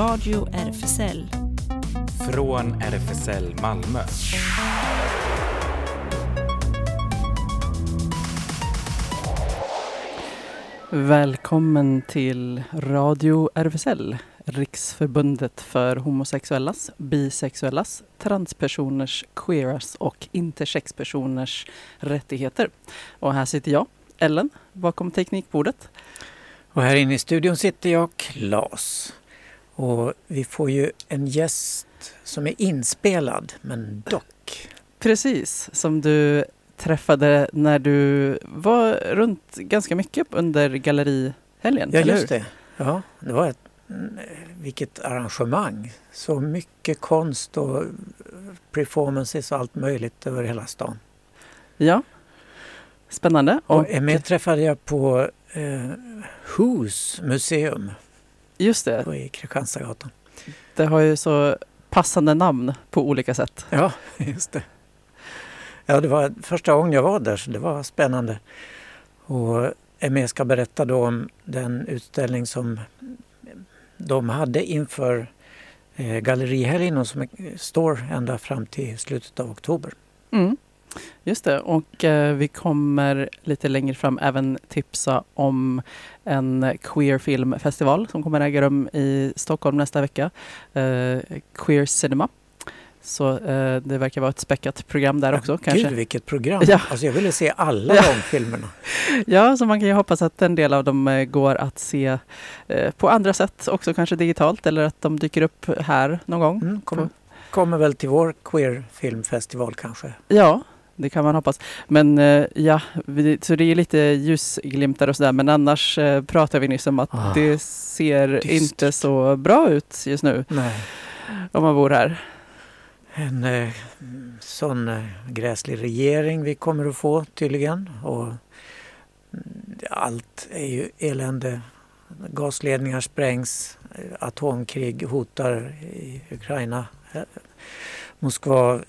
Radio RFSL. Från RFSL Malmö. Välkommen till Radio RFSL, Riksförbundet för homosexuellas, bisexuellas, transpersoners, queeras och intersexpersoners rättigheter. Och här sitter jag, Ellen, bakom teknikbordet. Och här inne i studion sitter jag, Klas. Och vi får ju en gäst som är inspelad, men dock. Precis, som du träffade när du var runt ganska mycket under gallerihelgen. Ja, just det. Ja, det var ett, mm, vilket arrangemang. Så mycket konst och performances och allt möjligt över hela stan. Ja, spännande. Och, Och med träffade jag på eh, Whos museum just det, på Kristianstadsgatan. det har ju så passande namn på olika sätt. Ja, just det. Ja, det var första gången jag var där så det var spännande. Och Emme ska berätta då om den utställning som de hade inför eh, gallerihelgen och som står ända fram till slutet av oktober. Mm. Just det, och eh, vi kommer lite längre fram även tipsa om en queer filmfestival som kommer äga rum i Stockholm nästa vecka. Eh, queer Cinema. Så eh, det verkar vara ett späckat program där också. kanske. Gud vilket program! Ja. Alltså jag ville se alla Ja. de filmerna. Ja, så man kan ju hoppas att en del av dem eh, går att se eh, på andra sätt, också kanske digitalt eller att de dyker upp här någon gång. Mm, kom, På- kommer väl till vår queer filmfestival kanske. Ja, det kan man hoppas. Men eh, ja, vi, så det är lite ljusglimtar och sådär. Men annars eh, pratar vi nyss om att Ah, det ser dystert. inte så bra ut just nu Nej. om man bor här. En eh, sån eh, gräslig regering vi kommer att få tydligen. Och mm, allt är ju elände. Gasledningar sprängs, atomkrig hotar i Ukraina. Moskva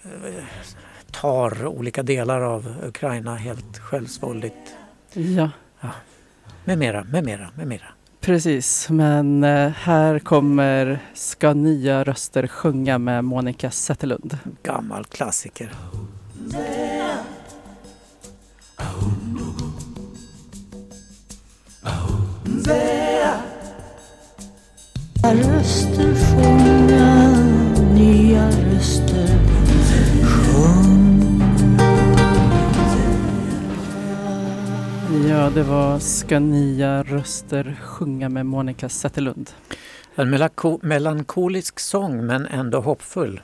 tar olika delar av Ukraina helt självsvåldigt. Ja, Med mera, med mera, med mera. precis. Men eh, här kommer Ska nya röster sjunga med Monica Zetterlund. Gammal klassiker. röster sjunga, nya röster Ja, det var Ska nya röster sjunga med Monica Zetterlund. En melanko- melankolisk sång men ändå hoppfull.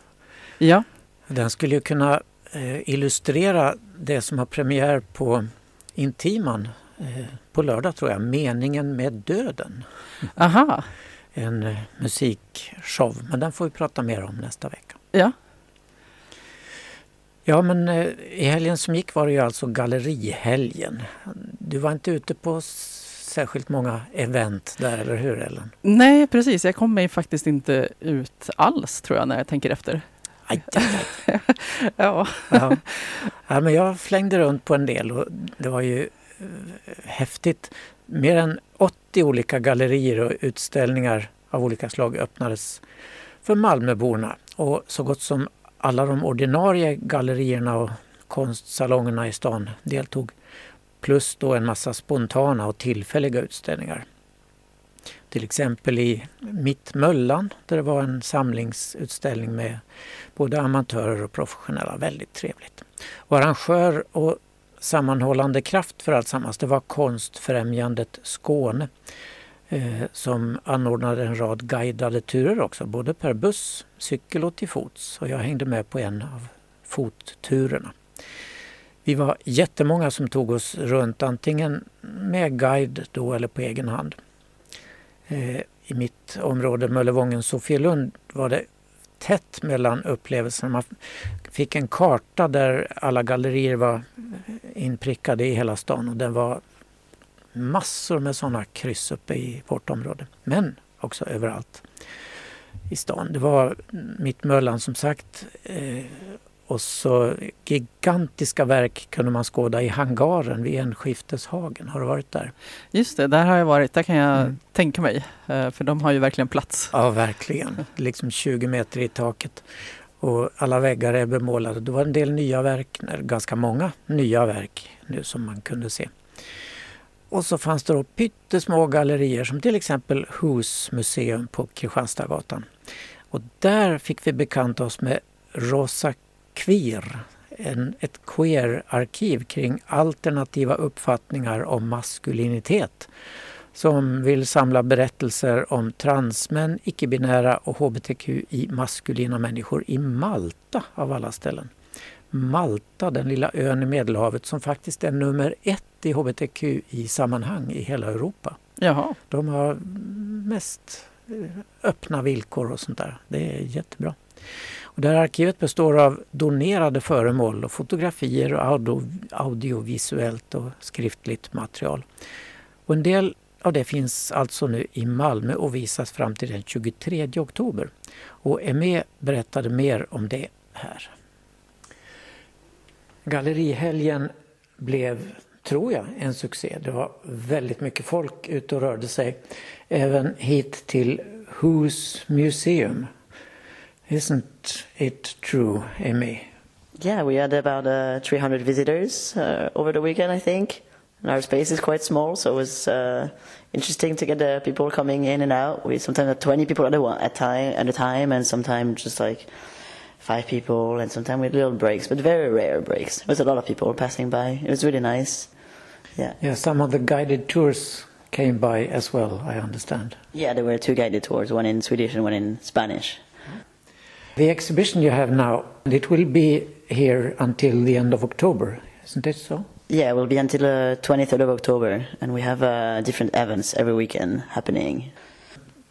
Ja, Den skulle ju kunna eh, illustrera det som har premiär på Intiman eh, på lördag tror jag, Meningen med döden. aha. En eh, musikshow, men den får vi prata mer om nästa vecka. Ja, Ja men eh, i helgen som gick var det ju alltså gallerihelgen. Du var inte ute på särskilt många event där, eller hur Ellen? Nej, precis. Jag kom mig faktiskt inte ut alls tror jag när jag tänker efter. Aj, aj, aj. Ja, Ja. ja, men jag flängde runt på en del och det var ju eh, häftigt. Mer än 80 olika gallerier och utställningar av olika slag öppnades för Malmöborna. Och så gott som alla de ordinarie gallerierna och konstsalongerna i stan deltog. Plus då en massa spontana och tillfälliga utställningar. Till exempel i Mittmöllan där det var en samlingsutställning med både amatörer och professionella. Väldigt trevligt. Och arrangör och sammanhållande kraft för alltsammans det var Konstfrämjandet Skåne eh, som anordnade en rad guidade turer också, både per buss, cykel och till fots. Och jag hängde med på en av fotturerna. Vi var jättemånga som tog oss runt antingen med guide då eller på egen hand. Eh, I mitt område Möllevången Sofielund var det tätt mellan upplevelserna. Man fick en karta där alla gallerier var inprickade i hela stan och den var massor med sådana kryss uppe i vårt område. Men också överallt i stan. Det var Mittmöllan som sagt eh, Och så gigantiska verk kunde man skåda i hangaren vid Enskifteshagen. Har du varit där? Just det, där har jag varit. Där kan jag Mm. tänka mig. eh, För de har ju verkligen plats. Ja, verkligen. Liksom 20 meter i taket. Och alla väggar är bemålade. Det var en del nya verk, ganska många nya verk nu som man kunde se. Och så fanns det då pyttesmå gallerier som till exempel Hus museum på Kristianstadsgatan. Och där fick vi bekanta oss med Rosa Queer, en, ett queer-arkiv kring alternativa uppfattningar om maskulinitet som vill samla berättelser om transmän, icke-binära och hbtqi-maskulina människor i Malta av alla ställen. Malta, den lilla ön i Medelhavet som faktiskt är nummer ett i hbtqi-sammanhang i hela Europa. Jaha, De har mest eh, öppna villkor och sånt där. Det är jättebra. Och det här arkivet består av donerade föremål och fotografier och audio, audiovisuellt och skriftligt material. Och en del av det finns alltså nu i Malmö och visas fram till den 23 oktober. Och Eme berättade mer om det här. Gallerihelgen blev, tror jag, en succé. Det var väldigt mycket folk ute och rörde sig. Även hit till Who's Museum. Isn't it true, Amy? Yeah, we had about uh, 300 visitors uh, over the weekend, I think. And our space is quite small, so it was uh, interesting to get the people coming in and out. We sometimes had 20 people at a, at, time, at a time, and sometimes just like five people, and sometimes with little breaks, but very rare breaks. There was a lot of people passing by. It was really nice. Yeah. Yeah, some of the guided tours came by as well, I understand. Yeah, there were two guided tours, one in Swedish and one in Spanish. The exhibition you have now, it will be here until the end of October, isn't it so? Yeah, it will be until the 23rd of October, and we have uh, different events every weekend happening.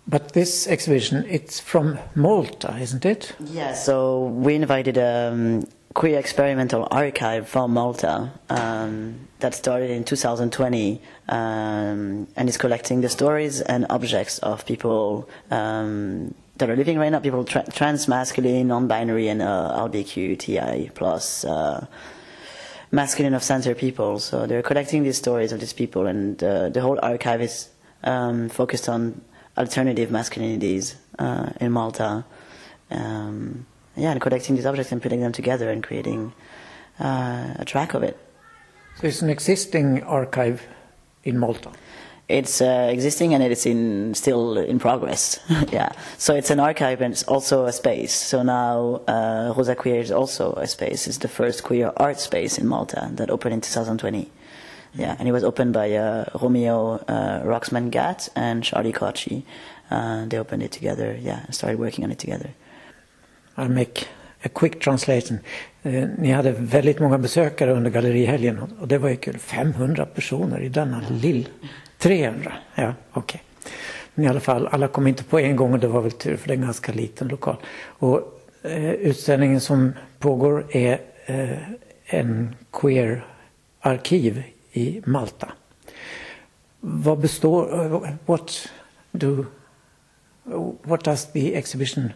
But this exhibition, it's from Malta, isn't it? Yeah, so we invited um, queer experimental archive from Malta um, that started in 2020 um, and is collecting the stories and objects of people um, that are living right now, people tra- trans, masculine, non-binary, and uh, LGBTI plus. Uh, masculine of center people. So they're collecting these stories of these people, and uh, the whole archive is um, focused on alternative masculinities uh, in Malta. Um, yeah, and collecting these objects and putting them together and creating uh, a track of it. So it's an existing archive in Malta. It's uh, existing and it's in still in progress. yeah, so it's an archive and it's also a space. So now uh, Rosa Queer is also a space. It's the first queer art space in Malta that opened in 2020. Yeah, and it was opened by uh, Romeo uh, Roxman Gatt and Charlie Kochi. Uh, they opened it together. Yeah, and started working on it together. I'll make a quick translation. Eh, ni hade väldigt många besökare under gallerihelgen och- det var ju kul. 500 personer i denna lill... 300? Ja, okej. Men i alla fall, alla kom inte på en gång och det var väl tur för det är en ganska liten lokal. Och eh, utställningen som pågår är eh, en queer-arkiv i Malta. Vad består... Uh, What do... What does the exhibition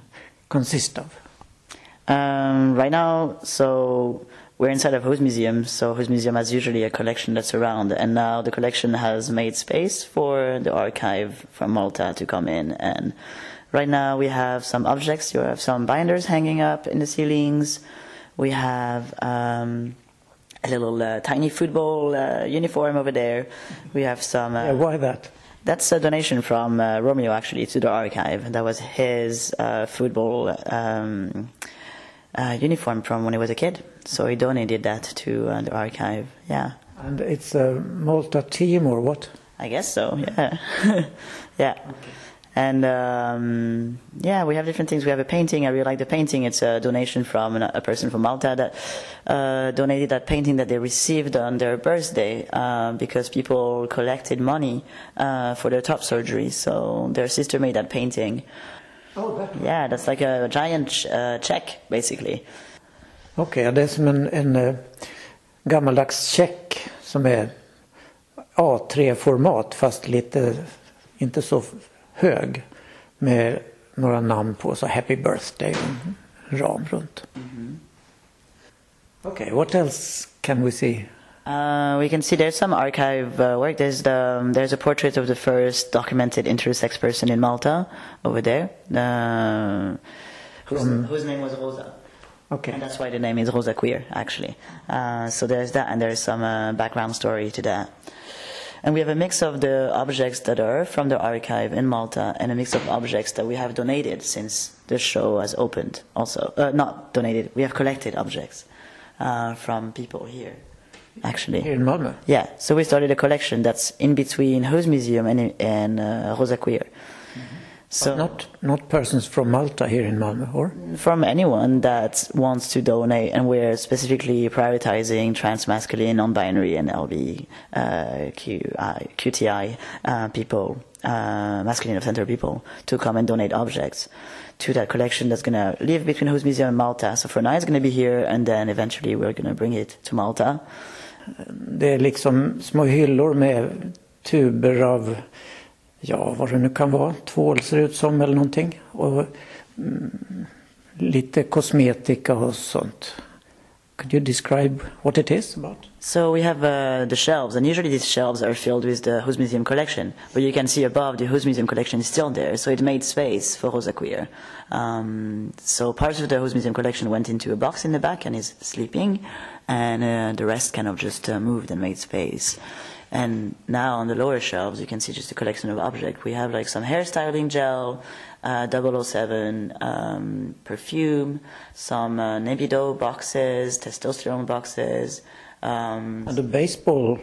consist of? Um, right now, so we're inside of Who's Museum. So Who's Museum has usually a collection that's around, and now the collection has made space for the archive from Malta to come in. And right now we have some objects. You have some binders hanging up in the ceilings. We have um, a little uh, tiny football uh, uniform over there. We have some. Uh, Yeah, why that? that's a donation from uh, Romeo actually to the archive. That was his uh, football um, uh, uniform from when he was a kid. So he donated that to uh, the archive. Yeah, And it's a Malta team or what? I guess so. Yeah, yeah. And um, yeah, we have different things. We have a painting. I really like the painting. It's a donation from a person from Malta that uh, donated that painting that they received on their birthday uh, because people collected money uh, for their top surgery. So their sister made that painting. Oh, that. Yeah, that's like a giant uh, check, basically. Okej, det är som en, en eh, gammaldags check som är A3-format fast lite, inte så hög. Med några namn på, så Happy Birthday en ram runt. Okay, what else can we see? Uh, we can see there's some archive uh, work. There's the um, there's a portrait of the first documented intersex person in Malta over there, uh, whose, whose name was Rosa. Okay. And that's why the name is Rosa Queer, actually. Uh, so there's that, and there's some uh, background story to that. And we have a mix of the objects that are from the archive in Malta and a mix of objects that we have donated since the show has opened. Also, uh, not donated, we have collected objects uh, from people here, actually. Here in Malmö? Yeah, so we started a collection that's in between Hus Museum and, and uh, Rosa Queer. So But not, not persons from Malta here in Malmö, or? from anyone that wants to donate, and we're specifically prioritizing trans, masculine, non-binary, and LB, uh, QTI uh, people, uh, masculine of center people, to come and donate objects to that collection that's going to live between Hus Museum and Malta. So for now, it's going to be here, and then eventually we're going to bring it to Malta. Det är liksom små hyllor med tuber av, ja vad det nu kan vara, tvål ser det ut som eller någonting. Och mm, lite kosmetika och sånt. Could you describe what it is about? So we have uh, the shelves, and usually these shelves are filled with the Hus Museum collection. But you can see above the Hus Museum collection is still there, so it made space for Rosa Queer. Um, so parts of the Hus Museum collection went into a box in the back and is sleeping, and uh, the rest kind of just uh, moved and made space. And now on the lower shelves, you can see just a collection of objects. We have like some hairstyling gel, uh, 007 um, perfume, some uh, Nebido boxes, testosterone boxes. Um, And a baseball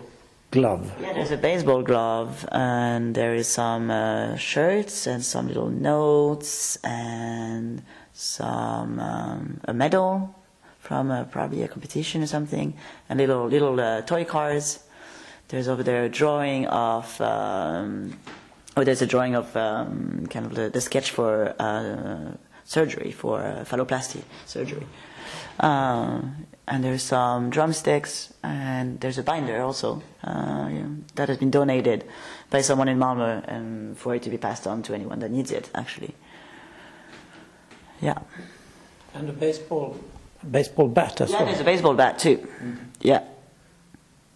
glove. yeah, there's a baseball glove, and there is some uh, shirts and some little notes and some um, a medal from probably a competition or something, and little little uh, toy cars. There's over there a drawing of. Um, oh, there's a drawing of um, kind of the, the sketch for uh, surgery for uh, phalloplasty surgery. Uh, and there's some drumsticks, and there's a binder also uh, yeah, that has been donated by someone in Malmö, and for it to be passed on to anyone that needs it. Actually, yeah. And a baseball, baseball bat as Yeah, well. there's a baseball bat too. Yeah.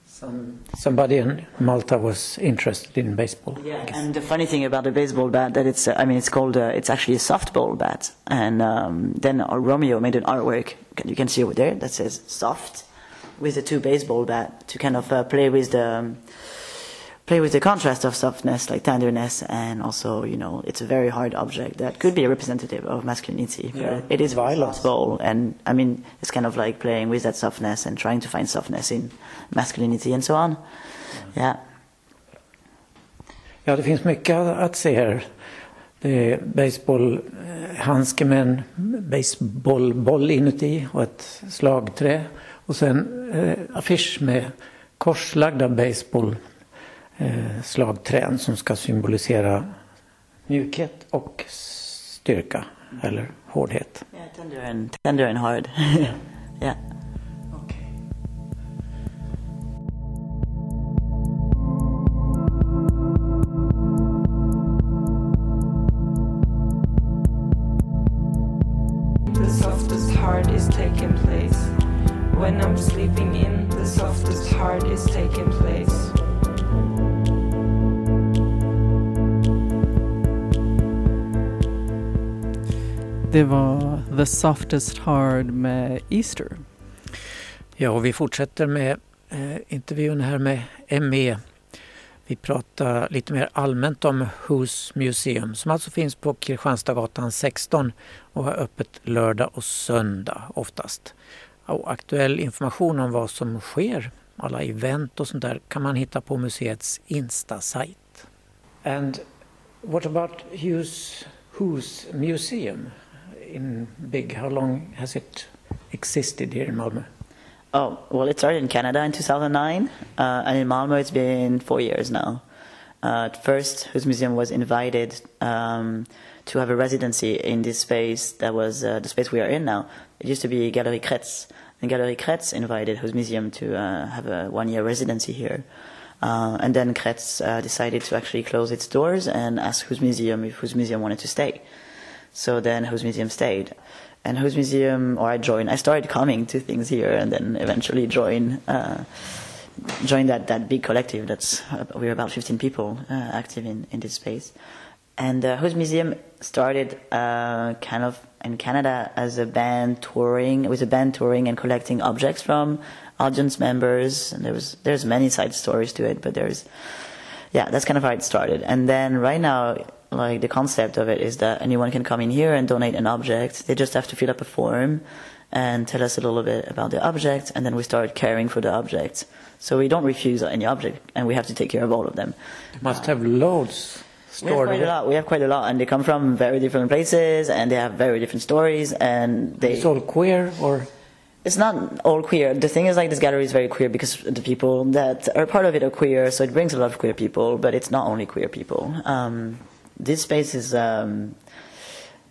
Some, somebody in Malta was interested in baseball. Yeah, and the funny thing about the baseball bat that it's, uh, I mean, it's called, uh, it's actually a softball bat. And um, then uh, Romeo made an artwork, you can see over there, that says soft, with the two baseball bat to kind of uh, play with the, um, play with the contrast of softness, like tenderness, and also, you know, it's a very hard object that could be a representative of masculinity. Yeah. It is Violence. softball, and I mean, it's kind of like playing with that softness and trying to find softness in masculinity and so on. Yeah. Ja, det finns mycket att se här. Det är baseballhandske med en baseballboll inuti och ett slagträ. Och sen eh, affisch med korslagda baseball eh, slagträn som ska symbolisera mjukhet och styrka eller hårdhet. Ja, tender and tender and hard. yeah. Det var The Softest Hard med Easter. Ja, och vi fortsätter med eh, intervjun här med ME. Vi pratar lite mer allmänt om Hus Museum som alltså finns på Kristianstadsgatan 16 och har öppet lördag och söndag oftast. Och aktuell information om vad som sker, alla event och sånt där kan man hitta på museets Insta-sajt. And what about Hus, Hus Museum in Big? How long has it existed here in Malmö? Oh, well, it started in Canada in 2009, uh, and in Malmo it's been four years now. Uh, at first, Hus Museum was invited um, to have a residency in this space that was uh, the space we are in now. It used to be Galerie Kretz, and Galerie Kretz invited Hus Museum to uh, have a one-year residency here. Uh, and then Kretz uh, decided to actually close its doors and ask Hus Museum if Hus Museum wanted to stay. So then Whose Museum stayed. and Whose Museum, or I joined. I started coming to things here, and then eventually join uh, join that that big collective. That's uh, we're about 15 people uh, active in in this space. And uh, Whose Museum started uh, kind of in Canada as a band touring, with a band touring and collecting objects from audience members. And there was there's many side stories to it, but there's yeah, that's kind of how it started. And then right now, like the concept of it is that anyone can come in here and donate an object. They just have to fill up a form and tell us a little bit about the object, and then we start caring for the object. So we don't refuse any object, and we have to take care of all of them. Must have loads We have quite a lot. We have quite a lot, and they come from very different places, and they have very different stories, and they. It's all queer or It's not all queer. The thing is, like, this gallery is very queer because the people that are part of it are queer, so it brings a lot of queer people, but it's not only queer people. Um, this space is, um,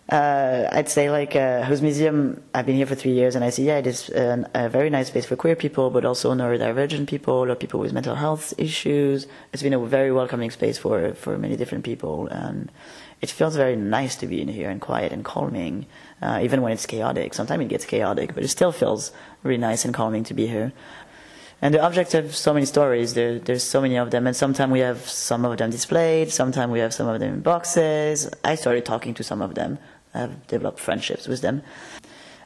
uh, I'd say, like, uh, Whose Museum, I've been here for three years, and I see, yeah, it is an, a very nice space for queer people, but also neurodivergent people or people with mental health issues. It's been a very welcoming space for, for many different people, and it feels very nice to be in here and quiet and calming, uh, even when it's chaotic. Sometimes it gets chaotic, but it still feels really nice and calming to be here. And the objects have so many stories. There, there's so many of them, and sometimes we have some of them displayed. Sometimes we have some of them in boxes. I started talking to some of them. I've developed friendships with them.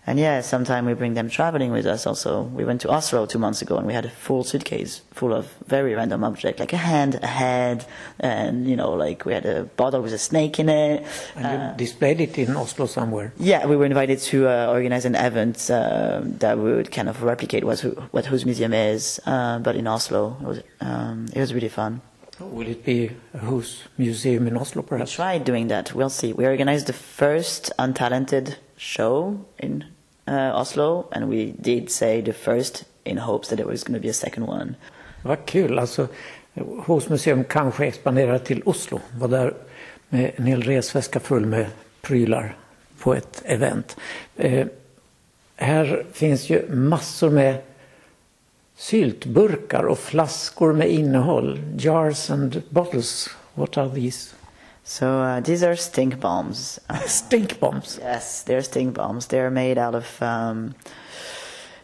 And yeah, sometimes we bring them traveling with us also. We went to Oslo two months ago and we had a full suitcase full of very random objects, like a hand, a head, and you know, like we had a bottle with a snake in it. and Uh, you displayed it in Oslo somewhere. yeah, we were invited to uh, organize an event uh, that would kind of replicate what, what Whose Museum is, uh, but in Oslo. It was, um, it was really fun. Will it be a Whose Museum in Oslo perhaps? We tried doing that. We'll see. We organized the first Untalented show in uh, Oslo, and we did say the first in hopes that there was going to be a second one. Vad kul. Alltså, Whose Museum kanske expanderar till Oslo. Var där med en hel resväska full med prylar på ett event. Eh, här finns ju massor med syltburkar och flaskor med innehåll. Jars and bottles. What are these? So uh, these are stink bombs. Stink bombs. Yes, they're stink bombs. They're made out of um,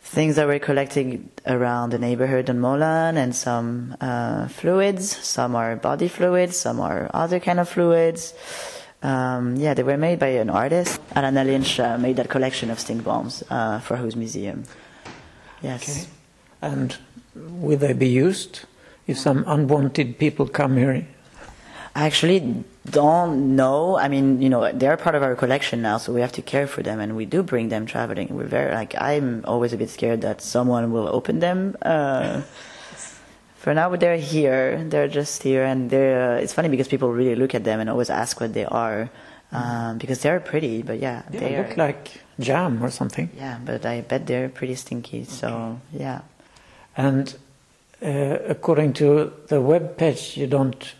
things that we're collecting around the neighborhood in Molan and some uh, fluids. Some are body fluids, some are other kind of fluids. Um, yeah, they were made by an artist. Alana Lynch uh, made that collection of stink bombs uh, for Whose Museum. Yes. Okay. And will they be used if some unwanted people come here? Actually don't know. I mean, you know, they're part of our collection now, so we have to care for them, and we do bring them traveling. We're very like I'm always a bit scared that someone will open them. Uh, for now, they're here. They're just here, and they're. Uh, it's funny because people really look at them and always ask what they are, um, because they're pretty. But yeah, They they are. look like jam or something. Yeah, but I bet they're pretty stinky. So yeah. And uh, according to the web page, you don't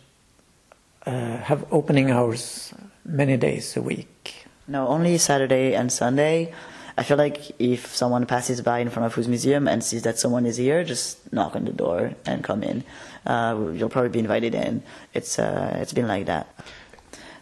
uh, have opening hours many days a week. No, only Saturday and Sunday. I feel like if someone passes by in front of Whose Museum and sees that someone is here, just knock on the door and come in. Uh, you'll probably be invited in. It's uh, it's been like that.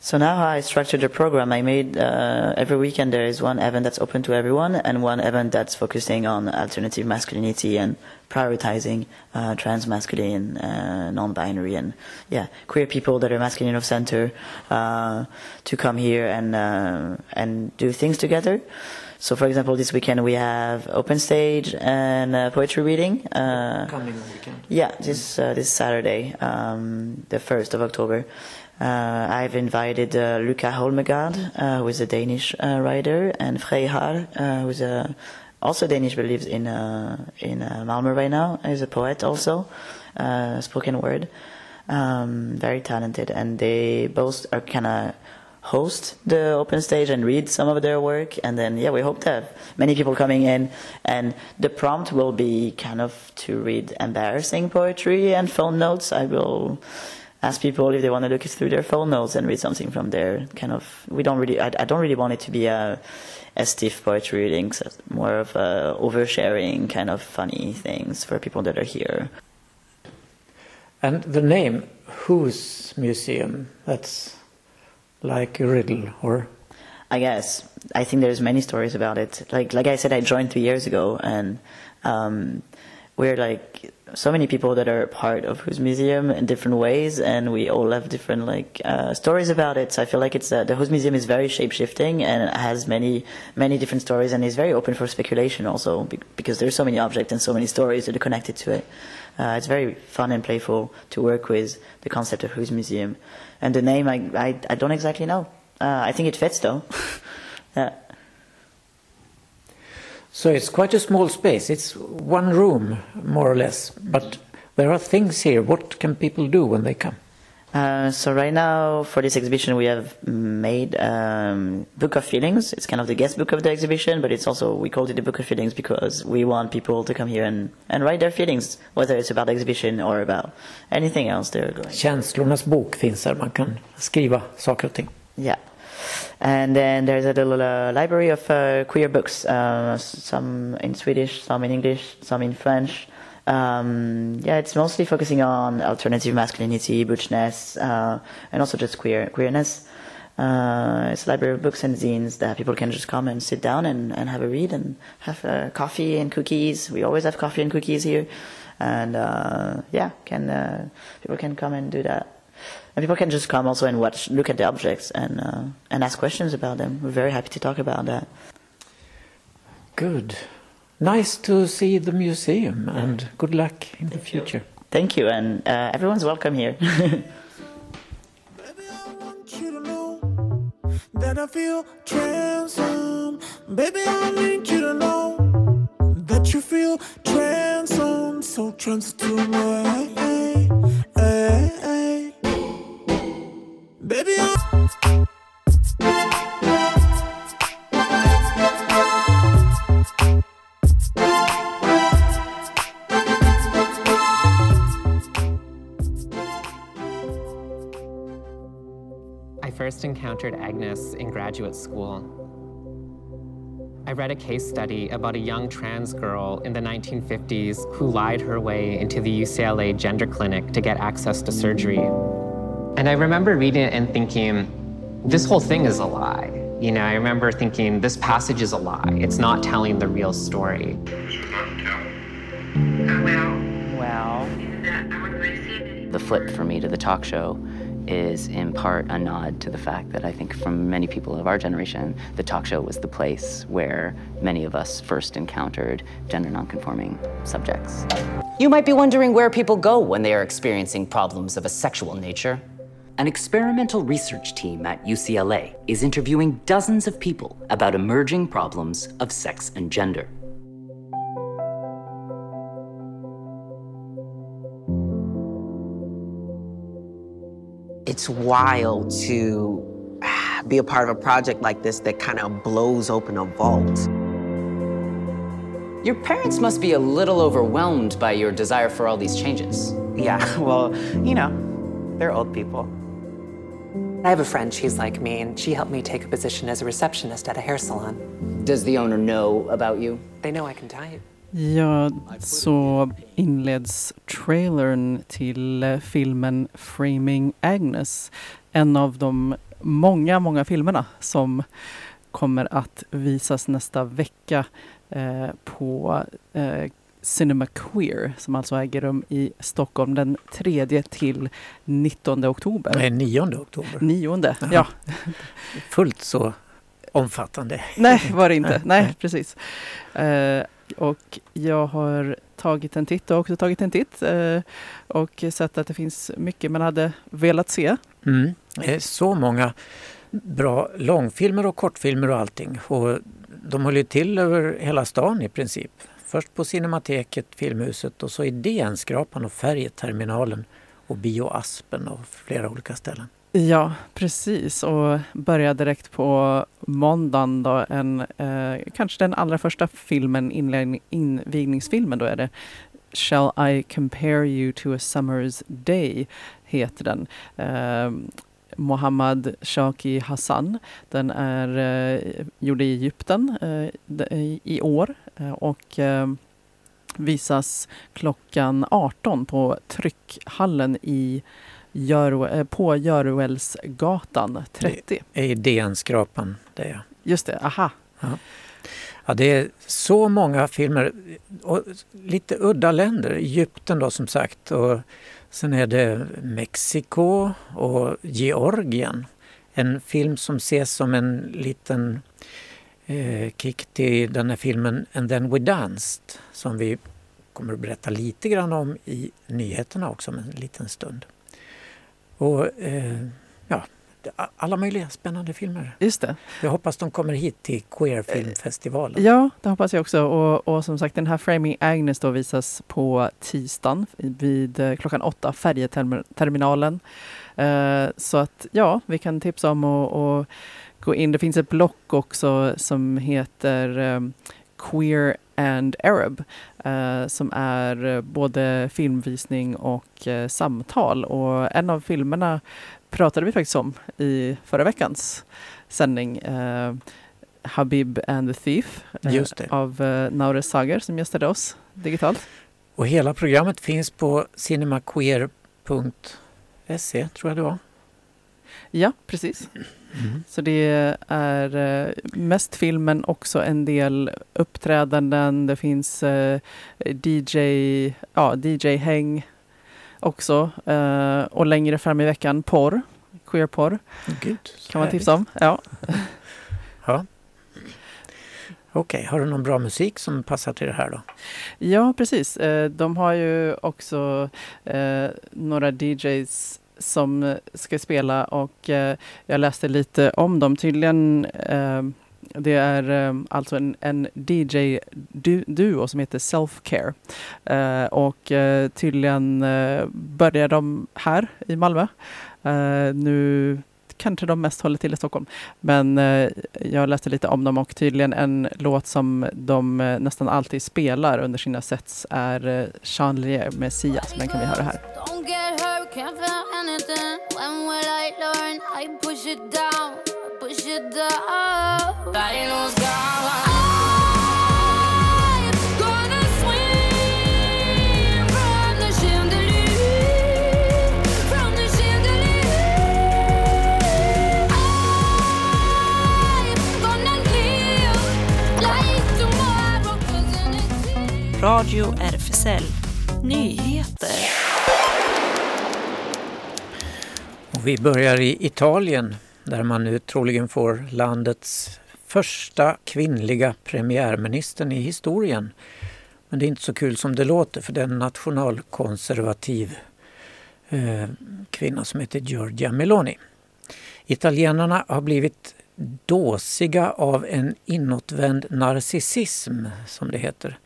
So now how I structured the program, I made uh, every weekend there is one event that's open to everyone and one event that's focusing on alternative masculinity and prioritizing uh, trans masculine, uh, non-binary, and yeah, queer people that are masculine of center uh, to come here and uh, and do things together. So, for example, this weekend we have open stage and uh, poetry reading. Uh, Coming weekend. yeah, this uh, this Saturday, um, the first of October. Uh, I've invited uh, Luca Holmegard, uh, who is a Danish writer, and Frey who's also Danish but lives in uh, in uh, Malmö right now. Is a poet also, uh, spoken word, um, very talented, and they both are kind of host the open stage and read some of their work and then yeah we hope to have many people coming in and the prompt will be kind of to read embarrassing poetry and phone notes i will ask people if they want to look through their phone notes and read something from there. Kind of we don't really i, I don't really want it to be a, a stiff poetry reading so more of a oversharing kind of funny things for people that are here. And the name, Whose Museum, that's like a riddle or? I guess. I think there's many stories about it. Like like I said, I joined three years ago, and um, we're like so many people that are part of Who's Museum in different ways, and we all have different like uh, stories about it. So I feel like it's uh, the Who's Museum is very shape shifting and has many many different stories, and is very open for speculation also be- because there's so many objects and so many stories that are connected to it. Uh, it's very fun and playful to work with the concept of Who's Museum, and the name I I, I don't exactly know. Uh, I think it fits though. yeah. So it's quite a small space. It's one room, more or less. But there are things here. What can people do when they come? Uh, so right now for this exhibition we have made um, book of feelings. It's kind of the guest book of the exhibition, but it's also we called it the book of feelings because we want people to come here and, and write their feelings, whether it's about the exhibition or about anything else they're going. Känslornas bok finns där. Man kan skriva saker och ting. Yeah. And then there's a little uh, library of uh, queer books, uh, some in Swedish, some in English, some in French. Um, yeah, it's mostly focusing on alternative masculinity, butchness, uh, and also just queer queerness. Uh, it's a library of books and zines that people can just come and sit down and, and have a read and have uh, coffee and cookies. We always have coffee and cookies here, and yeah, can people can come and do that. And people can just come also and watch, look at the objects and uh, and ask questions about them. We're very happy to talk about that. Good. Nice to see the museum and good luck in the future. Thank you, and uh, everyone's welcome here. Baby, I want you to know that I feel transformed. Baby, I need you to know that you feel transformed. So trans to my Baby, I I first encountered Agnes in graduate school. I read a case study about a young trans girl in the 1950s who lied her way into the UCLA gender clinic to get access to surgery. And I remember reading it and thinking, this whole thing is a lie. You know, I remember thinking, this passage is a lie. It's not telling the real story. Well, the flip for me to the talk show is in part a nod to the fact that I think from many people of our generation, the talk show was the place where many of us first encountered gender nonconforming subjects. You might be wondering where people go when they are experiencing problems of a sexual nature. An experimental research team at UCLA is interviewing dozens of people about emerging problems of sex and gender. it's wild to be a part of a project like this that kind of blows open a vault. Your parents must be a little overwhelmed by your desire for all these changes. Yeah, well, you know, they're old people. I have a friend, she's like me, and she helped me take a position as a receptionist at a hair salon. Does the owner know about you? They know I can type. Ja, så inleds trailern till eh, filmen Framing Agnes. En av de många, många filmerna som kommer att visas nästa vecka eh, på eh, Cinema Queer som alltså äger rum i Stockholm den 3 till 19 oktober. Nej, 9 oktober. Nionde, Jaha. ja. Fullt så omfattande. Nej, var det inte. Nej, precis. Eh, och jag har tagit en titt och också tagit en titt eh, och sett att det finns mycket man hade velat se. Mm. Det är så många bra långfilmer och kortfilmer och allting. Och de håller till över hela stan i princip. Först på Cinemateket, Filmhuset och så i DN-skrapan och Färjeterminalen och Bio Aspen och flera olika ställen. Ja, precis. Och börja direkt på måndagen då en, eh, kanske den allra första filmen, invigningsfilmen då är det Shall I compare you to a summer's day heter den. Eh, Mohammad Shaki Hassan. Den är eh, gjord i Egypten eh, i, år och eh, visas klockan 18 på Tryckhallen i Gör, eh, på Göruelsgatan 30. Det är i DN-skrapan, det är jag. Just det, aha. Ja. ja, det är så många filmer. Och lite udda länder. Egypten då som sagt. Och sen är det Mexiko och Georgien. En film som ses som en liten eh, kick till den här filmen And then we danced som vi kommer att berätta lite grann om i nyheterna också om en liten stund. Och eh, ja, alla möjliga spännande filmer. Just det. Jag hoppas de kommer hit till Queerfilmfestivalen. Ja, det hoppas jag också. Och, och som sagt, den här Framing Agnes då visas på tisdagen vid eh, klockan åtta, färjeterminalen. Eh, så att ja, vi kan tipsa om att gå in. Det finns ett block också som heter um, Queer and Arab eh, som är både filmvisning och eh, samtal. Och en av filmerna pratade vi faktiskt om i förra veckans sändning. Eh, Habib and the Thief eh, av eh, Naure Sager som gästade oss digitalt. Och hela programmet finns på cinemaqueer.se tror jag det var. Ja, precis. Mm. Så det är eh, mest filmen, också en del uppträdanden. Det finns eh, DJ, ja, DJ-häng också. Eh, och längre fram i veckan porr, queer-porr. Gud, kan man tipsa om. Ja. ja. Okej, okay. har du någon bra musik som passar till det här då? Ja, precis. De har ju också några DJs som eh, ska spela och eh, jag läste lite om dem. Tydligen eh, det är eh, alltså en, en DJ-duo som heter Selfcare. Eh, och eh, tydligen eh, börjar de här i Malmö. Eh, nu kanske de mest håller till i Stockholm. Men eh, jag läste lite om dem och tydligen en låt som de eh, nästan alltid spelar under sina sets är eh, Chandelier med Sia, så den kan vi höra här. Can't Radio RFSL Nyheter. Och vi börjar i Italien där man nu troligen får landets första kvinnliga premiärministern i historien. Men det är inte så kul som det låter för det är en nationalkonservativ eh, kvinna som heter Giorgia Meloni. Italienarna har blivit dåsiga av en inåtvänd narcissism, som det heter.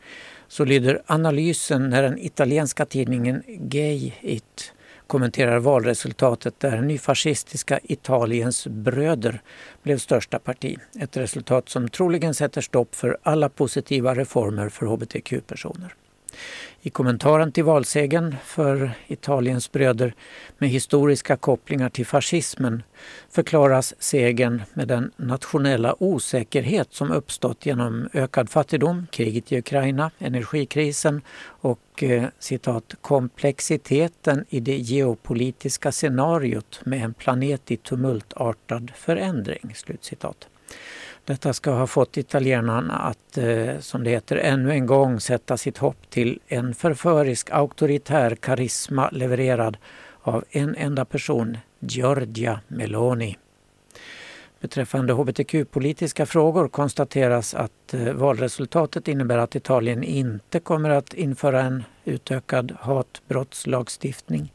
Så lyder analysen när den italienska tidningen Gay It kommenterar valresultatet där nyfascistiska Italiens bröder blev största parti. Ett resultat som troligen sätter stopp för alla positiva reformer för hbtq-personer. I kommentaren till valsegen för Italiens bröder med historiska kopplingar till fascismen förklaras segern med den nationella osäkerhet som uppstått genom ökad fattigdom, kriget i Ukraina, energikrisen och eh, citat komplexiteten i det geopolitiska scenariot med en planet i tumultartad förändring. Slutcitat. Detta ska ha fått italienarna att, eh, som det heter, ännu en gång sätta sitt hopp till en förförisk auktoritär karisma levererad av en enda person, Giorgia Meloni. Beträffande hbtq-politiska frågor konstateras att eh, valresultatet innebär att Italien inte kommer att införa en utökad hatbrottslagstiftning.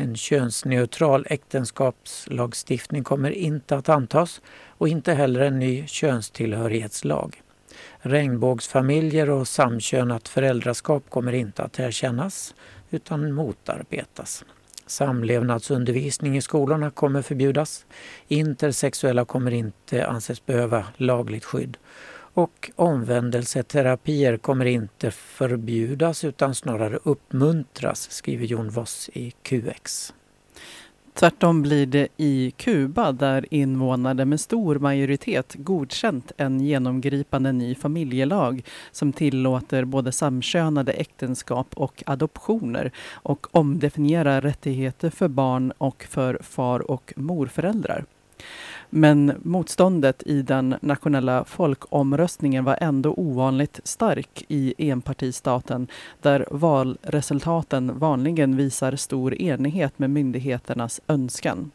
En könsneutral äktenskapslagstiftning kommer inte att antas och inte heller en ny könstillhörighetslag. Regnbågsfamiljer och samkönat föräldraskap kommer inte att erkännas utan motarbetas. Samlevnadsundervisning i skolorna kommer förbjudas. Intersexuella kommer inte anses behöva lagligt skydd. Och omvändelseterapier kommer inte förbjudas utan snarare uppmuntras, skriver Jon Voss i QX. Tvärtom blir det i Kuba där invånare med stor majoritet godkänt en genomgripande ny familjelag som tillåter både samkönade äktenskap och adoptioner och omdefinierar rättigheter för barn och för far och morföräldrar. Men motståndet i den nationella folkomröstningen var ändå ovanligt stark i enpartistaten där valresultaten vanligen visar stor enighet med myndigheternas önskan.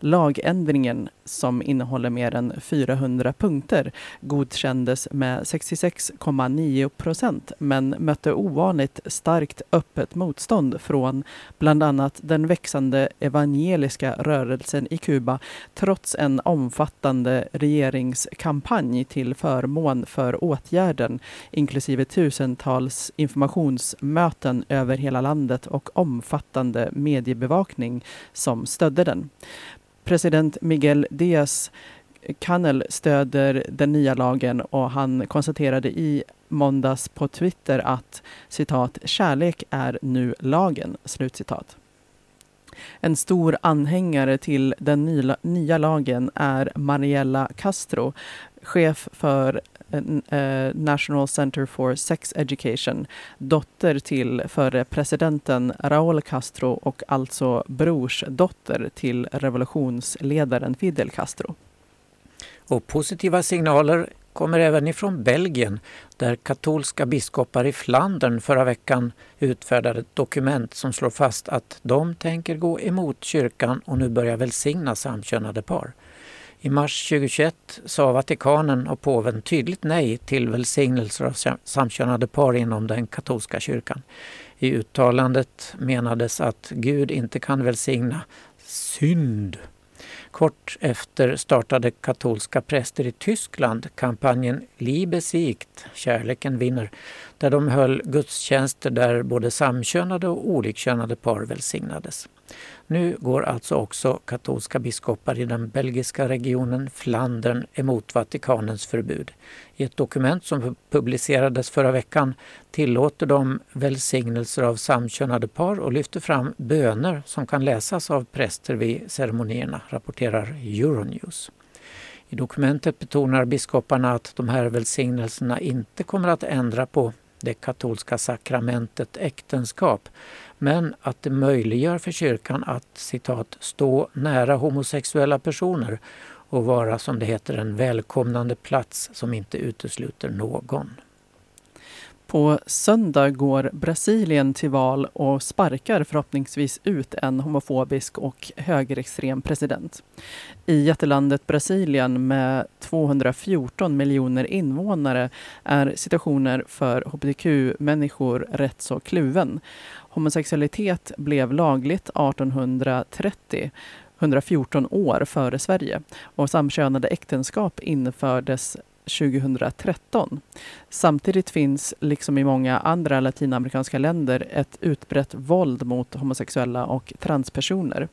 Lagändringen, som innehåller mer än 400 punkter, godkändes med 66,9 procent men mötte ovanligt starkt öppet motstånd från bland annat den växande evangeliska rörelsen i Kuba trots en omfattande regeringskampanj till förmån för åtgärden inklusive tusentals informationsmöten över hela landet och omfattande mediebevakning som stödde den. President Miguel Diaz-Canel stöder den nya lagen och han konstaterade i måndags på Twitter att citat, kärlek är nu lagen, slutcitat. En stor anhängare till den nya, nya lagen är Mariella Castro, chef för Eh, National Center for Sex Education, dotter till förre presidenten Raúl Castro och alltså brorsdotter till revolutionsledaren Fidel Castro. Och positiva signaler kommer även ifrån Belgien där katolska biskopar i Flandern förra veckan utfärdade ett dokument som slår fast att de tänker gå emot kyrkan och nu börja välsigna samkönade par. I mars 2021 sa Vatikanen och påven tydligt nej till välsignelser av samkönade par inom den katolska kyrkan. I uttalandet menades att Gud inte kan välsigna synd Kort efter startade katolska präster i Tyskland kampanjen Liebe siegt, kärleken vinner, där de höll gudstjänster där både samkönade och olikkönade par välsignades. Nu går alltså också katolska biskopar i den belgiska regionen Flandern emot Vatikanens förbud. I ett dokument som publicerades förra veckan tillåter de välsignelser av samkönade par och lyfter fram böner som kan läsas av präster vid ceremonierna, rapporterar Euronews. I dokumentet betonar biskoparna att de här välsignelserna inte kommer att ändra på det katolska sakramentet äktenskap men att det möjliggör för kyrkan att citat, stå nära homosexuella personer och vara som det heter en välkomnande plats som inte utesluter någon. På söndag går Brasilien till val och sparkar förhoppningsvis ut en homofobisk och högerextrem president. I jättelandet Brasilien med 214 miljoner invånare är situationen för hbtq-människor rätt så kluven. Homosexualitet blev lagligt 1830 114 år före Sverige och samkönade äktenskap infördes 2013. Samtidigt finns, liksom i många andra latinamerikanska länder, ett utbrett våld mot homosexuella och transpersoner.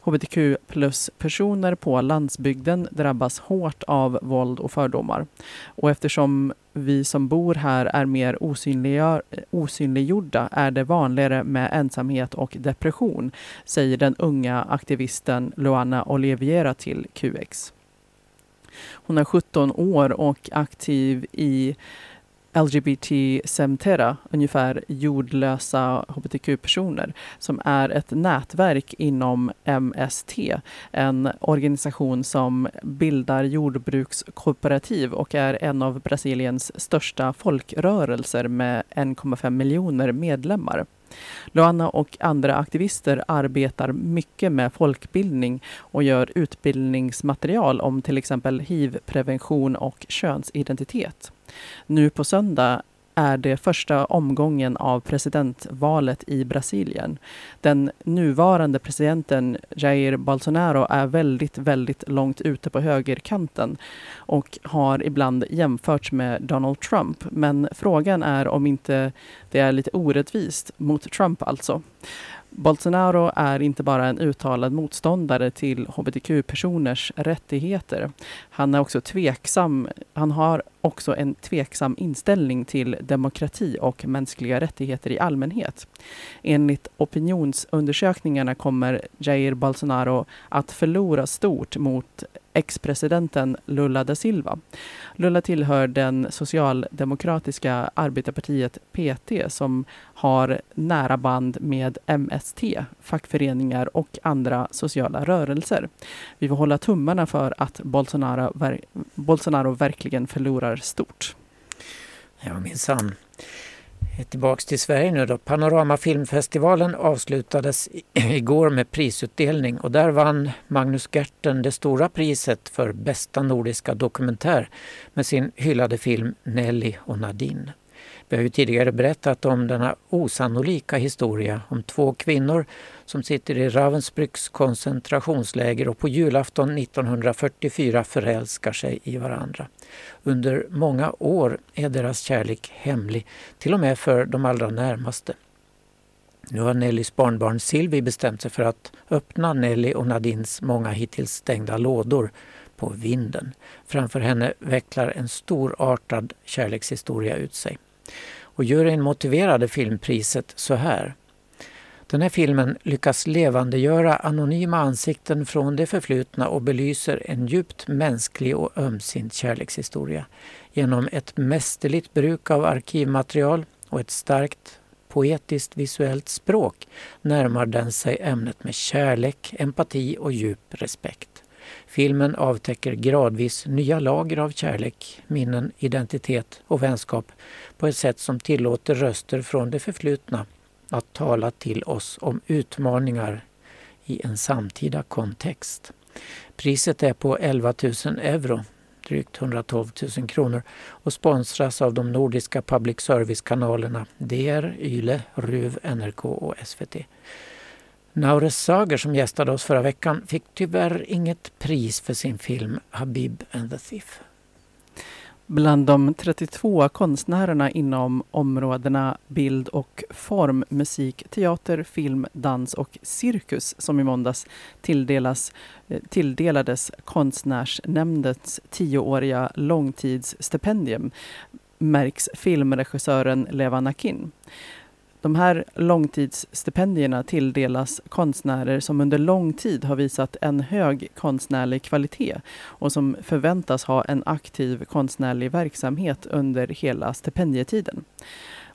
Hbtq plus-personer på landsbygden drabbas hårt av våld och fördomar. Och eftersom vi som bor här är mer osynliggjorda är det vanligare med ensamhet och depression, säger den unga aktivisten Luana Oliviera till QX. Hon är 17 år och aktiv i LGBT Semtera, ungefär jordlösa hbtq-personer, som är ett nätverk inom MST, en organisation som bildar jordbrukskooperativ och är en av Brasiliens största folkrörelser med 1,5 miljoner medlemmar. Luana och andra aktivister arbetar mycket med folkbildning och gör utbildningsmaterial om till exempel hiv-prevention och könsidentitet. Nu på söndag är det första omgången av presidentvalet i Brasilien. Den nuvarande presidenten Jair Bolsonaro är väldigt, väldigt långt ute på högerkanten och har ibland jämförts med Donald Trump. Men frågan är om inte det är lite orättvist mot Trump alltså. Bolsonaro är inte bara en uttalad motståndare till hbtq-personers rättigheter. Han är också tveksam. Han har också en tveksam inställning till demokrati och mänskliga rättigheter i allmänhet. Enligt opinionsundersökningarna kommer Jair Bolsonaro att förlora stort mot ex-presidenten Lula da Silva. Lula tillhör den socialdemokratiska arbetarpartiet PT som har nära band med MST, fackföreningar och andra sociala rörelser. Vi får hålla tummarna för att Bolsonaro, ver Bolsonaro verkligen förlorar stort. Ja, minsann. Eh, tillbaks till Sverige nu då. Panorama filmfestivalen avslutades igår med prisutdelning och där vann Magnus Gerten det stora priset för bästa nordiska dokumentär med sin hyllade film Nelly och Nadine. Vi har ju tidigare berättat om denna osannolika historia om två kvinnor som sitter i Ravensbrücks koncentrationsläger och på julafton 1944 förälskar sig i varandra. Under många år är deras kärlek hemlig, till och med för de allra närmaste. Nu har Nellys barnbarn Silvi bestämt sig för att öppna Nelly och Nadins många hittills stängda lådor på vinden. Framför henne vecklar en storartad kärlekshistoria ut sig. Och juryn motiverade filmpriset så här. Den här filmen lyckas levandegöra anonyma ansikten från det förflutna och belyser en djupt mänsklig och ömsint kärlekshistoria. Genom ett mästerligt bruk av arkivmaterial och ett starkt poetiskt visuellt språk närmar den sig ämnet med kärlek, empati och djup respekt. Filmen avtäcker gradvis nya lager av kärlek, minnen, identitet och vänskap på ett sätt som tillåter röster från det förflutna att tala till oss om utmaningar i en samtida kontext. Priset är på 11 000 euro, drygt 112 000 kronor och sponsras av de nordiska public service-kanalerna DR, YLE, RUV, NRK och SVT. Naures Sager som gästade oss förra veckan fick tyvärr inget pris för sin film Habib and the Thief. Bland de 32 konstnärerna inom områdena bild och form, musik, teater, film, dans och cirkus som i måndags tilldelas, eh, tilldelades Konstnärsnämndens tioåriga långtidsstipendium märks filmregissören Levan Akin. De här långtidsstipendierna tilldelas konstnärer som under lång tid har visat en hög konstnärlig kvalitet och som förväntas ha en aktiv konstnärlig verksamhet under hela stipendietiden.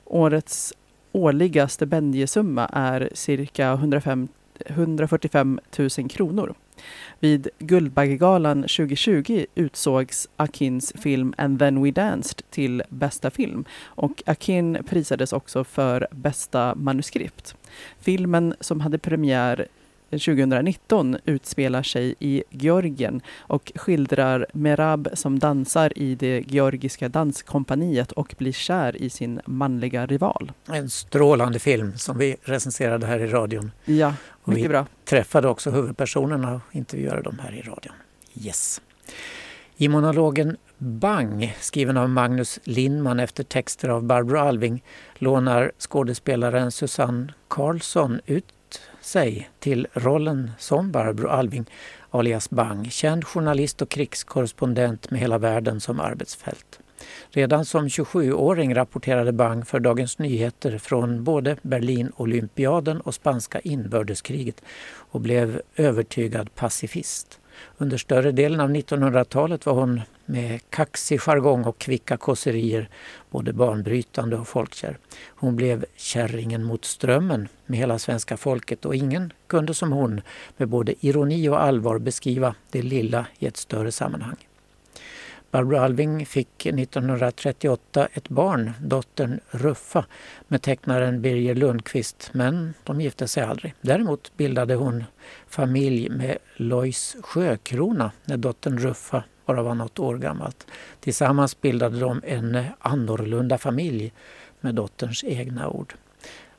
Årets årliga stipendiesumma är cirka 105, 145 000 kronor. Vid Guldbaggegalan 2020 utsågs Akins film And then we danced till bästa film och Akin prisades också för bästa manuskript. Filmen som hade premiär 2019 utspelar sig i Georgien och skildrar Merab som dansar i det georgiska danskompaniet och blir kär i sin manliga rival. En strålande film som vi recenserade här i radion. Ja, mycket bra. träffade också huvudpersonerna och intervjuade dem här i radion. Yes. I monologen Bang, skriven av Magnus Lindman efter texter av Barbro Alving, lånar skådespelaren Susanne Karlsson ut sig till rollen som Barbro Alving alias Bang, känd journalist och krigskorrespondent med hela världen som arbetsfält. Redan som 27-åring rapporterade Bang för Dagens Nyheter från både Berlin-olympiaden och spanska inbördeskriget och blev övertygad pacifist. Under större delen av 1900-talet var hon med kaxig jargong och kvicka kåserier både banbrytande och folkkär. Hon blev kärringen mot strömmen med hela svenska folket och ingen kunde som hon med både ironi och allvar beskriva det lilla i ett större sammanhang. Barbro Alving fick 1938 ett barn, dottern Ruffa, med tecknaren Birger Lundqvist, men de gifte sig aldrig. Däremot bildade hon familj med Lois Sjökrona när dottern Ruffa bara var något år gammalt. Tillsammans bildade de en annorlunda familj med dotterns egna ord.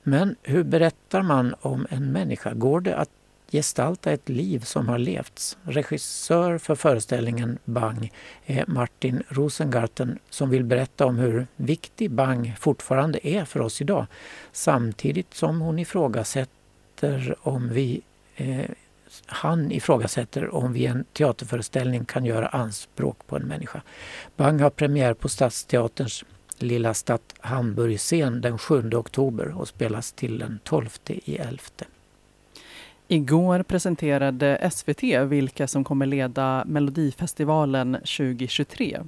Men hur berättar man om en människa? Går det att gestalta ett liv som har levts. Regissör för föreställningen Bang är Martin Rosengarten som vill berätta om hur viktig Bang fortfarande är för oss idag samtidigt som hon ifrågasätter om vi eh, han ifrågasätter om vi i en teaterföreställning kan göra anspråk på en människa. Bang har premiär på Stadsteaterns Lilla Stadt Hamburg-scen den 7 oktober och spelas till den 12 i 11. Igår presenterade SVT vilka som kommer leda Melodifestivalen 2023.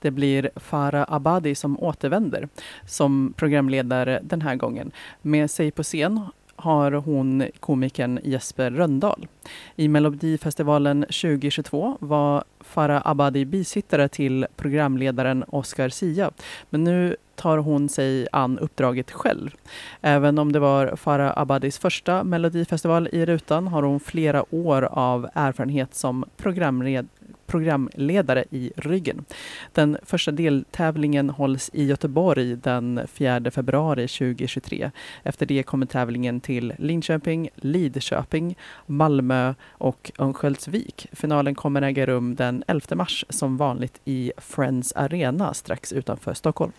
Det blir Farah Abadi som återvänder som programledare den här gången. Med sig på scen har hon komikern Jesper Röndahl. I Melodifestivalen 2022 var Farah Abadi bisittare till programledaren Oscar Sia. Men nu tar hon sig an uppdraget själv. Även om det var Farah Abadis första Melodifestival i rutan har hon flera år av erfarenhet som programled programledare i ryggen. Den första deltävlingen hålls i Göteborg den 4 februari 2023. Efter det kommer tävlingen till Linköping, Lidköping, Malmö och Örnsköldsvik. Finalen kommer äga rum den 11 mars som vanligt i Friends Arena strax utanför Stockholm.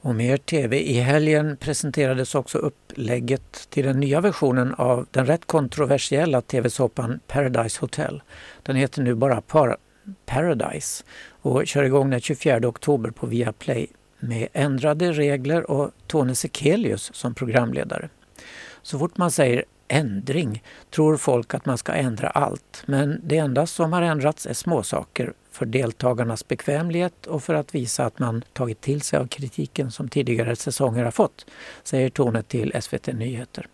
Och mer TV. I helgen presenterades också upplägget till den nya versionen av den rätt kontroversiella TV-såpan Paradise Hotel. Den heter nu bara Par Paradise och kör igång den 24 oktober på Viaplay med ändrade regler och Tone Sekelius som programledare. Så fort man säger ändring tror folk att man ska ändra allt. Men det enda som har ändrats är småsaker för deltagarnas bekvämlighet och för att visa att man tagit till sig av kritiken som tidigare säsonger har fått, säger Tone till SVT Nyheter.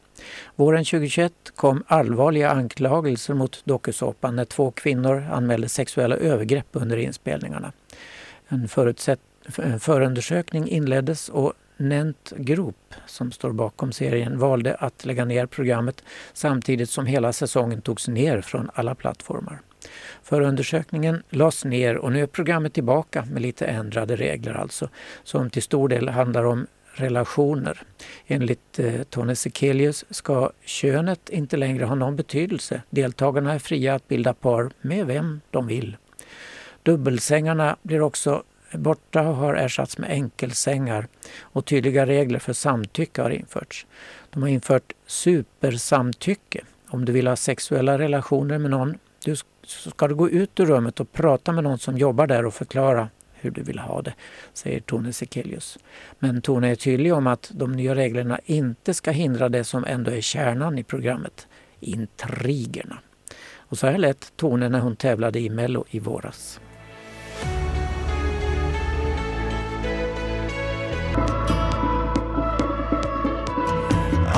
Våren 2021 kom allvarliga anklagelser mot dokusåpan när två kvinnor anmälde sexuella övergrepp under inspelningarna. En förundersökning inleddes och Nent Group, som står bakom serien, valde att lägga ner programmet samtidigt som hela säsongen togs ner från alla plattformar. Förundersökningen lades ner och nu är programmet tillbaka med lite ändrade regler alltså, som till stor del handlar om relationer. Enligt eh, Tone Sekelius ska könet inte längre ha någon betydelse. Deltagarna är fria att bilda par med vem de vill. Dubbelsängarna blir också borta har ersatts med enkelsängar och tydliga regler för samtycke har införts. De har infört supersamtycke. Om du vill ha sexuella relationer med någon du ska du gå ut ur rummet och prata med någon som jobbar där och förklara hur du vill ha det, säger Tone Sekelius. Men Tone är tydlig om att de nya reglerna inte ska hindra det som ändå är kärnan i programmet, intrigerna. Och så här lät Tone när hon tävlade i Mello i våras.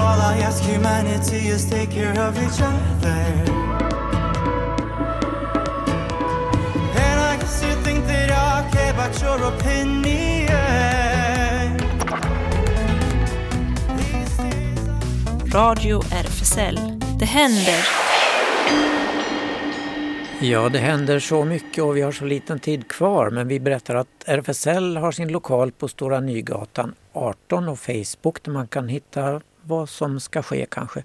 All I ask humanity is take care of each other about your opinion. Radio RFSL. Det händer. Ja, det händer så mycket och vi har så liten tid kvar men vi berättar att RFSL har sin lokal på Stora Nygatan 18 och Facebook där man kan hitta vad som ska ske kanske.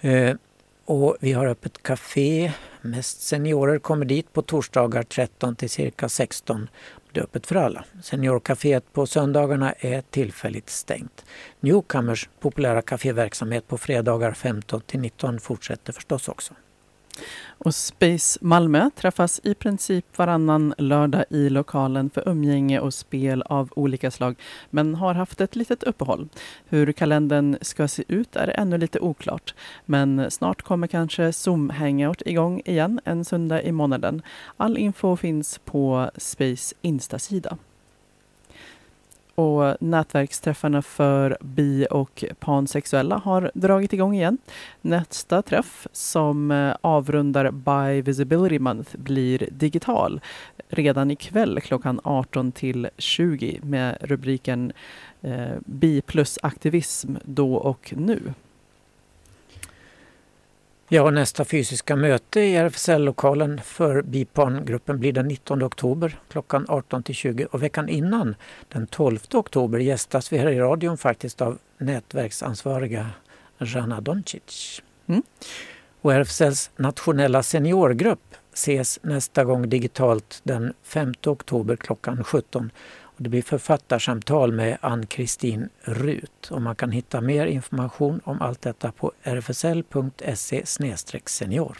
Eh, och vi har öppet café. Mest seniorer kommer dit på torsdagar 13 till cirka 16 det är öppet för alla. Seniorcaféet på söndagarna är tillfälligt stängt. Newcomers populära kaféverksamhet på fredagar 15 till 19 fortsätter förstås också. Och Space Malmö träffas i princip varannan lördag i lokalen för umgänge och spel av olika slag, men har haft ett litet uppehåll. Hur kalendern ska se ut är ännu lite oklart, men snart kommer kanske Zoom Hangout igång igen en söndag i månaden. All info finns på Space Instasida. Och nätverksträffarna för bi och pansexuella har dragit igång igen. Nästa träff som eh, avrundar Bi Visibility Month blir digital redan ikväll klockan 18 till 20 med rubriken eh, Bi plus aktivism då och nu. Ja, nästa fysiska möte i RFSL-lokalen för BIPAN-gruppen blir den 19 oktober klockan 18 till 20 och veckan innan, den 12 oktober, gästas vi här i radion faktiskt av nätverksansvariga Rana Doncic. Mm. Och RFSLs nationella seniorgrupp ses nästa gång digitalt den 5 oktober klockan 17 Och det blir författarsamtal med Ann-Kristin Rut och man kan hitta mer information om allt detta på rfsl.se senior.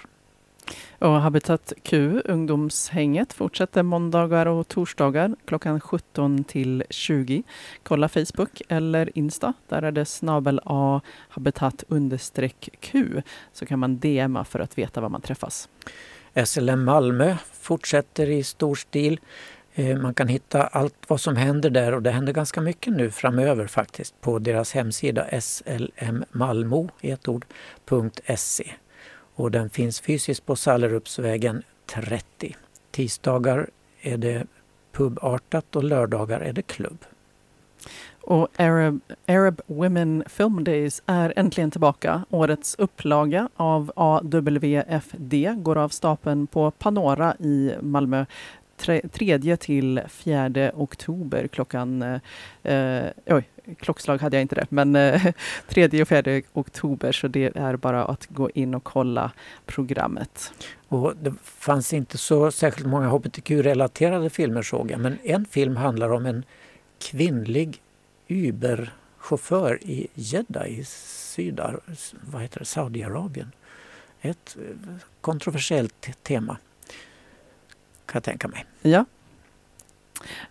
Och Habitat Q, ungdomshänget, fortsätter måndagar och torsdagar klockan 17 till 20. Kolla Facebook eller Insta. Där är det snabel A habitat understreck Q. Så kan man DMa för att veta var man träffas. SLM Malmö fortsätter i stor stil. Eh, man kan hitta allt vad som händer där och det händer ganska mycket nu framöver faktiskt på deras hemsida slmmalmo, ett ord, .se och den finns fysiskt på Sallerupsvägen 30. Tisdagar är det pubartat och lördagar är det klubb. Och Arab, Arab Women Film Days är äntligen tillbaka. Årets upplaga av AWFD går av stapeln på Panora i Malmö 3 till 4 oktober klockan... Eh, eh, oj, klockslag hade jag inte det, men eh, 3 och 4 oktober så det är bara att gå in och kolla programmet. Och det fanns inte så särskilt många hbtq-relaterade filmer såg jag, men en film handlar om en kvinnlig Uber-chaufför i Jeddah i Sydar, vad heter det, Saudiarabien. Ett eh, kontroversiellt tema kan jag tänka mig. Ja.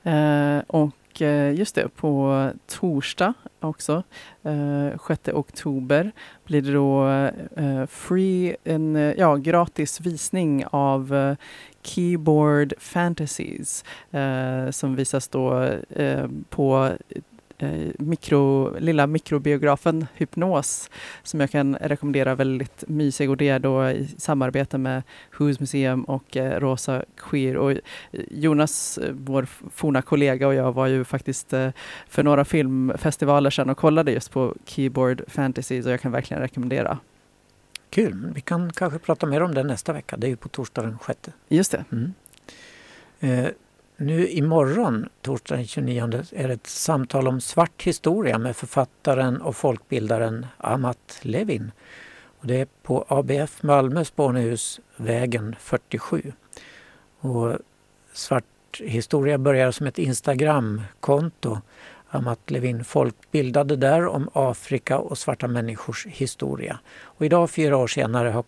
Eh, och eh, just det, på torsdag också, eh, 6 oktober, blir det då eh, free, en eh, ja, gratis visning av eh, Keyboard Fantasies eh, som visas då eh, på mikro, lilla mikrobiografen Hypnos som jag kan rekommendera väldigt mysig och det är då i samarbete med Who's Museum och eh, Rosa Queer. Och Jonas, eh, vår forna kollega och jag var ju faktiskt eh, för några filmfestivaler sedan och kollade just på Keyboard Fantasies och jag kan verkligen rekommendera. Kul, vi kan kanske prata mer om det nästa vecka. Det är ju på torsdag den 6. Just det. Mm. Eh, nu imorgon, torsdag den 29, är det ett samtal om svart historia med författaren och folkbildaren Amat Levin. Och det är på ABF Malmö Spånehus, vägen 47. Och svart historia börjar som ett Instagramkonto. Amat Levin folkbildade där om Afrika och svarta människors historia. Och idag, fyra år senare, har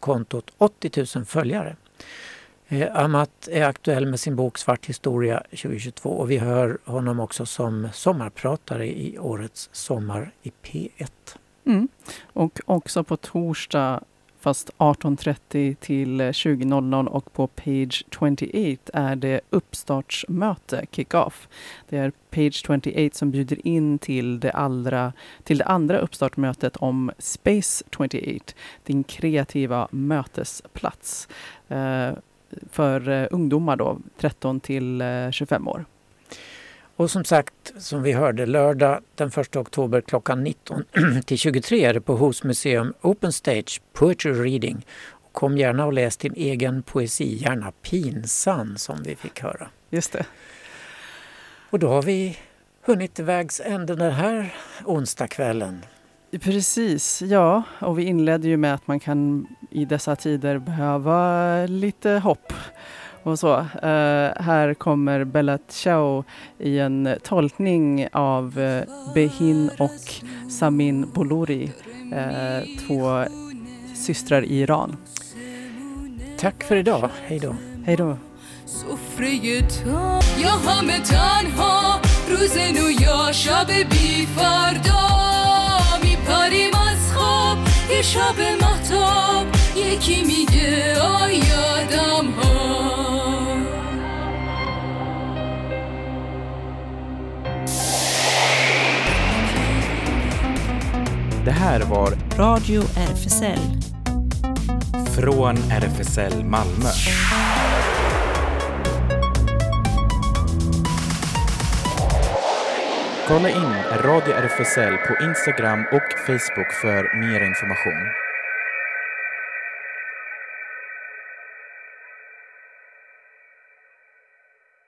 kontot 80 000 följare. Eh, Amat är aktuell med sin bok Svart historia 2022 och vi hör honom också som sommarpratare i årets Sommar i P1. Mm. Och också på torsdag fast 18.30 till 20.00 och på Page 28 är det uppstartsmöte, kick-off. Det är Page 28 som bjuder in till det, allra, till det andra uppstartsmötet om Space 28, din kreativa mötesplats. Eh, för eh, ungdomar då, 13 till 25 eh, år. Och som sagt, som vi hörde, lördag den 1 oktober klockan 19 till 23 är det på Hos Museum Open Stage Poetry Reading. Kom gärna och läs din egen poesi, gärna pinsan som vi fick höra. Just det. Och då har vi hunnit vägs ände den här onsdagskvällen. Precis, ja. Och vi inledde ju med att man kan i dessa tider behöva lite hopp och så. Uh, här kommer Bella Ciao i en tolkning av uh, Behin och Samin Bolori, uh, två systrar i Iran. Tack för idag. Hej då. Hej då. سفره تو یا همه تنها روز نو یا شب بی فردا میپریم از خواب یه شب محتاب یکی میگه آیادم ها Det här var Radio RFSL. Från RFSL Malmö. Kolla in Radio RFSL på Instagram och Facebook för mer information.